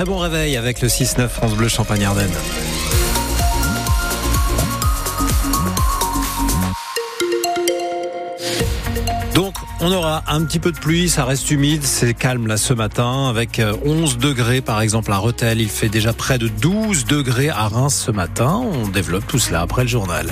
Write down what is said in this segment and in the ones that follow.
Très bon réveil avec le 6-9 France Bleu Champagne-Ardenne. Donc, on aura un petit peu de pluie, ça reste humide, c'est calme là ce matin, avec 11 degrés par exemple à Rethel, il fait déjà près de 12 degrés à Reims ce matin. On développe tout cela après le journal.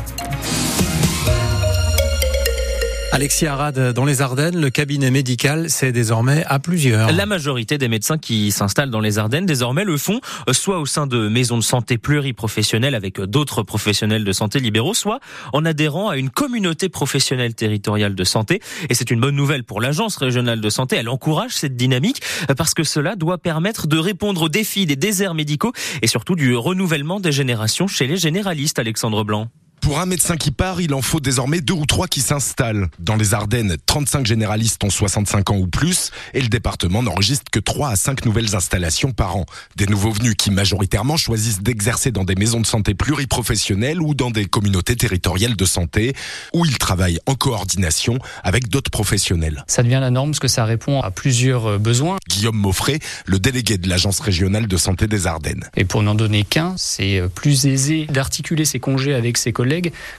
Alexis Arad, dans les Ardennes, le cabinet médical, c'est désormais à plusieurs. La majorité des médecins qui s'installent dans les Ardennes, désormais, le font soit au sein de maisons de santé pluriprofessionnelles avec d'autres professionnels de santé libéraux, soit en adhérant à une communauté professionnelle territoriale de santé. Et c'est une bonne nouvelle pour l'agence régionale de santé. Elle encourage cette dynamique parce que cela doit permettre de répondre aux défis des déserts médicaux et surtout du renouvellement des générations chez les généralistes, Alexandre Blanc. Pour un médecin qui part, il en faut désormais deux ou trois qui s'installent. Dans les Ardennes, 35 généralistes ont 65 ans ou plus et le département n'enregistre que 3 à 5 nouvelles installations par an. Des nouveaux venus qui majoritairement choisissent d'exercer dans des maisons de santé pluriprofessionnelles ou dans des communautés territoriales de santé où ils travaillent en coordination avec d'autres professionnels. Ça devient la norme parce que ça répond à plusieurs euh, besoins. Guillaume Moffret, le délégué de l'agence régionale de santé des Ardennes. Et pour n'en donner qu'un, c'est euh, plus aisé d'articuler ses congés avec ses collègues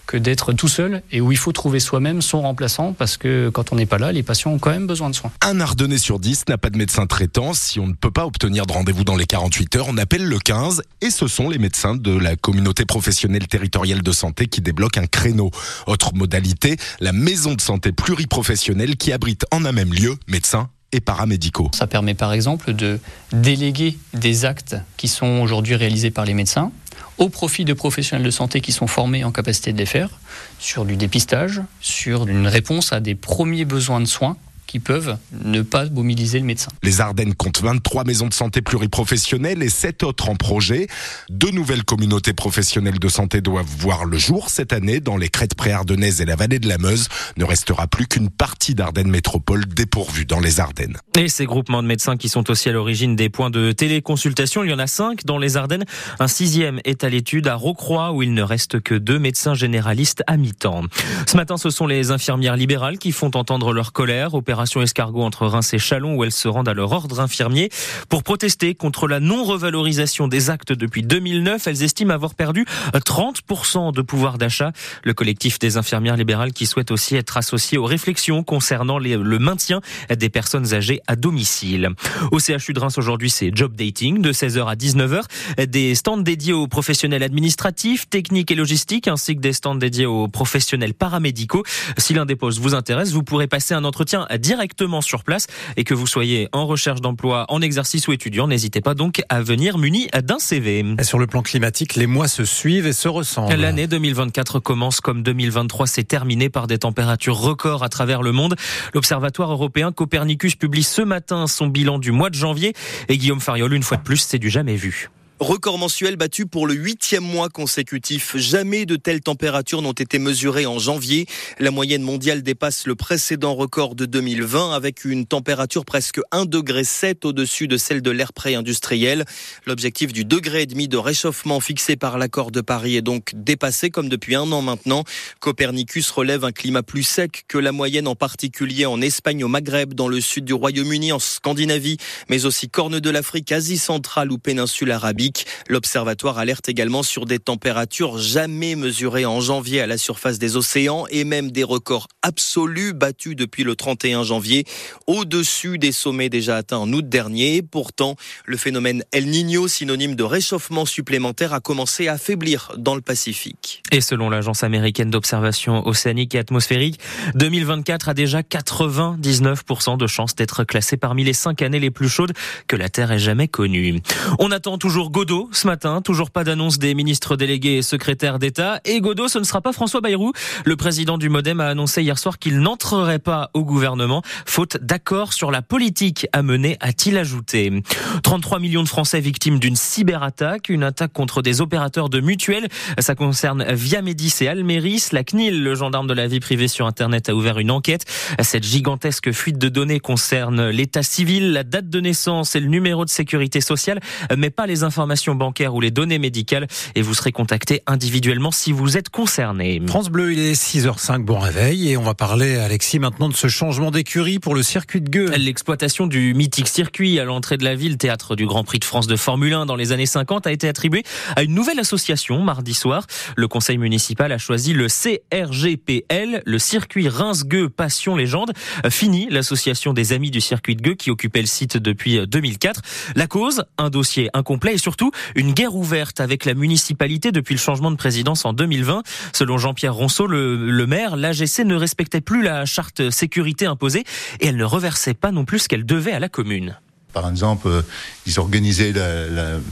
que d'être tout seul et où il faut trouver soi-même son remplaçant parce que quand on n'est pas là, les patients ont quand même besoin de soins. Un Ardennais sur 10 n'a pas de médecin traitant. Si on ne peut pas obtenir de rendez-vous dans les 48 heures, on appelle le 15 et ce sont les médecins de la communauté professionnelle territoriale de santé qui débloquent un créneau. Autre modalité, la maison de santé pluriprofessionnelle qui abrite en un même lieu médecins et paramédicaux. Ça permet par exemple de déléguer des actes qui sont aujourd'hui réalisés par les médecins au profit de professionnels de santé qui sont formés en capacité de les faire, sur du dépistage, sur une réponse à des premiers besoins de soins qui peuvent ne pas mobiliser le médecin. Les Ardennes comptent 23 maisons de santé pluriprofessionnelles et 7 autres en projet. Deux nouvelles communautés professionnelles de santé doivent voir le jour cette année dans les crêtes préardennaises et la vallée de la Meuse. Ne restera plus qu'une partie d'Ardennes Métropole dépourvue dans les Ardennes. Et ces groupements de médecins qui sont aussi à l'origine des points de téléconsultation, il y en a 5 dans les Ardennes. Un sixième est à l'étude à Rocroi où il ne reste que deux médecins généralistes à mi-temps. Ce matin, ce sont les infirmières libérales qui font entendre leur colère. Opération escargot entre Reims et Chalon où elles se rendent à leur ordre infirmier pour protester contre la non-revalorisation des actes depuis 2009. Elles estiment avoir perdu 30% de pouvoir d'achat. Le collectif des infirmières libérales qui souhaite aussi être associé aux réflexions concernant le maintien des personnes âgées à domicile. Au CHU de Reims aujourd'hui, c'est job dating de 16h à 19h. Des stands dédiés aux professionnels administratifs, techniques et logistiques ainsi que des stands dédiés aux professionnels paramédicaux. Si l'un des postes vous intéresse, vous pourrez passer un entretien directement sur place et que vous soyez en recherche d'emploi, en exercice ou étudiant, n'hésitez pas donc à venir muni d'un CV. Sur le plan climatique, les mois se suivent et se ressemblent. L'année 2024 commence comme 2023 s'est terminée par des températures records à travers le monde. L'Observatoire européen Copernicus publie ce matin son bilan du mois de janvier et Guillaume Fariol, une fois de plus, c'est du jamais vu. Record mensuel battu pour le huitième mois consécutif. Jamais de telles températures n'ont été mesurées en janvier. La moyenne mondiale dépasse le précédent record de 2020 avec une température presque 1,7 degré au-dessus de celle de l'ère pré-industriel. L'objectif du degré et demi de réchauffement fixé par l'accord de Paris est donc dépassé comme depuis un an maintenant. Copernicus relève un climat plus sec que la moyenne en particulier en Espagne, au Maghreb, dans le sud du Royaume-Uni, en Scandinavie, mais aussi Corne de l'Afrique, Asie centrale ou péninsule arabique. L'observatoire alerte également sur des températures jamais mesurées en janvier à la surface des océans et même des records absolus battus depuis le 31 janvier, au-dessus des sommets déjà atteints en août dernier. Pourtant, le phénomène El Niño, synonyme de réchauffement supplémentaire, a commencé à affaiblir dans le Pacifique. Et selon l'agence américaine d'observation océanique et atmosphérique, 2024 a déjà 99% de chances d'être classé parmi les cinq années les plus chaudes que la Terre ait jamais connues. On attend toujours Godot ce matin. Toujours pas d'annonce des ministres délégués et secrétaires d'État. Et Godot, ce ne sera pas François Bayrou. Le président du Modem a annoncé hier soir qu'il n'entrerait pas au gouvernement, faute d'accord sur la politique à mener, a-t-il ajouté. 33 millions de Français victimes d'une cyberattaque, une attaque contre des opérateurs de mutuelles. Ça concerne Viamédis et Alméris. La CNIL, le gendarme de la vie privée sur Internet, a ouvert une enquête. Cette gigantesque fuite de données concerne l'état civil, la date de naissance et le numéro de sécurité sociale, mais pas les informations informations bancaires ou les données médicales et vous serez contacté individuellement si vous êtes concerné. France Bleu, il est 6h05, bon réveil et on va parler Alexis maintenant de ce changement d'écurie pour le circuit de Gueux. L'exploitation du mythique circuit à l'entrée de la ville, théâtre du Grand Prix de France de Formule 1 dans les années 50, a été attribuée à une nouvelle association mardi soir. Le conseil municipal a choisi le CRGPL, le circuit Reims-Gueux Passion Légende. Fini l'association des amis du circuit de Gueux qui occupait le site depuis 2004. La cause, un dossier incomplet et surtout une guerre ouverte avec la municipalité depuis le changement de présidence en 2020. Selon Jean-Pierre Ronceau, le, maire, l'AGC ne respectait plus la charte sécurité imposée et elle ne reversait pas non plus ce qu'elle devait à la commune. Par exemple, euh, ils organisaient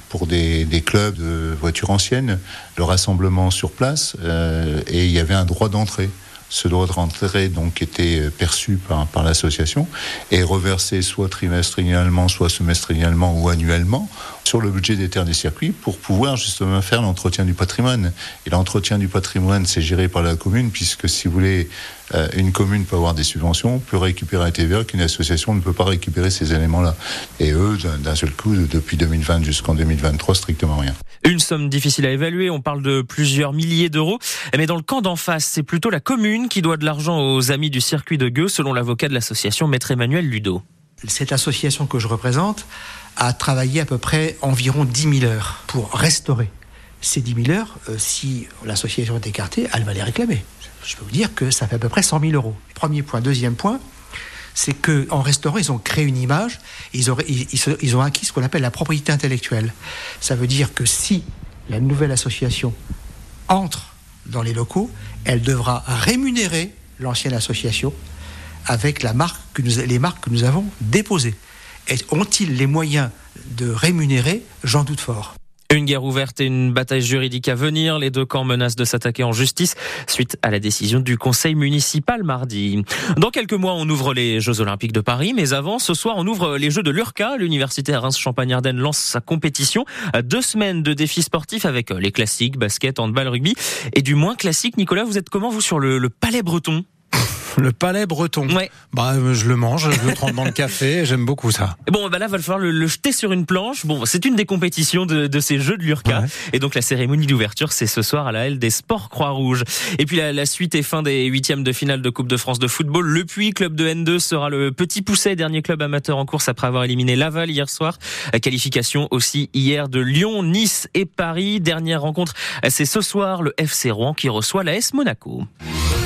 pour des, des, clubs de voitures anciennes le rassemblement sur place euh, et il y avait un droit d'entrée. Ce droit d'entrée donc était perçu par, par l'association et reversé soit trimestriellement, soit semestriellement ou annuellement sur le budget des terres des circuits pour pouvoir justement faire l'entretien du patrimoine. Et l'entretien du patrimoine, c'est géré par la commune, puisque si vous voulez, euh, une commune peut avoir des subventions, peut récupérer un TVA qu'une association ne peut pas récupérer ces éléments-là. Et eux, d'un seul coup, depuis 2020 jusqu'en 2023, strictement rien. Une somme difficile à évaluer, on parle de plusieurs milliers d'euros. Mais dans le camp d'en face, c'est plutôt la commune qui doit de l'argent aux amis du circuit de Gueux, selon l'avocat de l'association Maître Emmanuel Ludo. Cette association que je représente a travaillé à peu près environ 10 000 heures pour restaurer. Ces 10 000 heures, euh, si l'association est écartée, elle va les réclamer. Je peux vous dire que ça fait à peu près 100 000 euros. Premier point. Deuxième point, c'est qu'en restaurant, ils ont créé une image, ils, ont acquis ce qu'on appelle la propriété intellectuelle. Ça veut dire que si la nouvelle association entre dans les locaux, elle devra rémunérer l'ancienne association avec les marques que nous avons déposées. Ont-ils les moyens de rémunérer? J'en doute fort. Une guerre ouverte et une bataille juridique à venir. Les deux camps menacent de s'attaquer en justice suite à la décision du conseil municipal mardi. Dans quelques mois, on ouvre les Jeux Olympiques de Paris, mais avant, ce soir, on ouvre les Jeux de l'URCA. L'université à Reims-Champagne-Ardenne lance sa compétition. Deux semaines de défis sportifs avec les classiques, basket, handball, rugby. Et du moins classique, Nicolas, vous êtes comment vous sur le, le palais breton? Le palais breton. Ouais. Bah, je le mange, je le trempe dans le café, j'aime beaucoup ça. Bon, bah là, va falloir le, le, jeter sur une planche. Bon, c'est une des compétitions de, de ces Jeux de l'URCA. Ouais. Et donc, la cérémonie d'ouverture, c'est ce soir à la Halle des Sports Croix-Rouge. Et puis, la, la, suite et fin des huitièmes de finale de Coupe de France de football. Le Puy, club de N2, sera le petit pousset, dernier club amateur en course après avoir éliminé Laval hier soir. Qualification aussi hier de Lyon, Nice et Paris. Dernière rencontre, c'est ce soir le FC Rouen qui reçoit la S Monaco.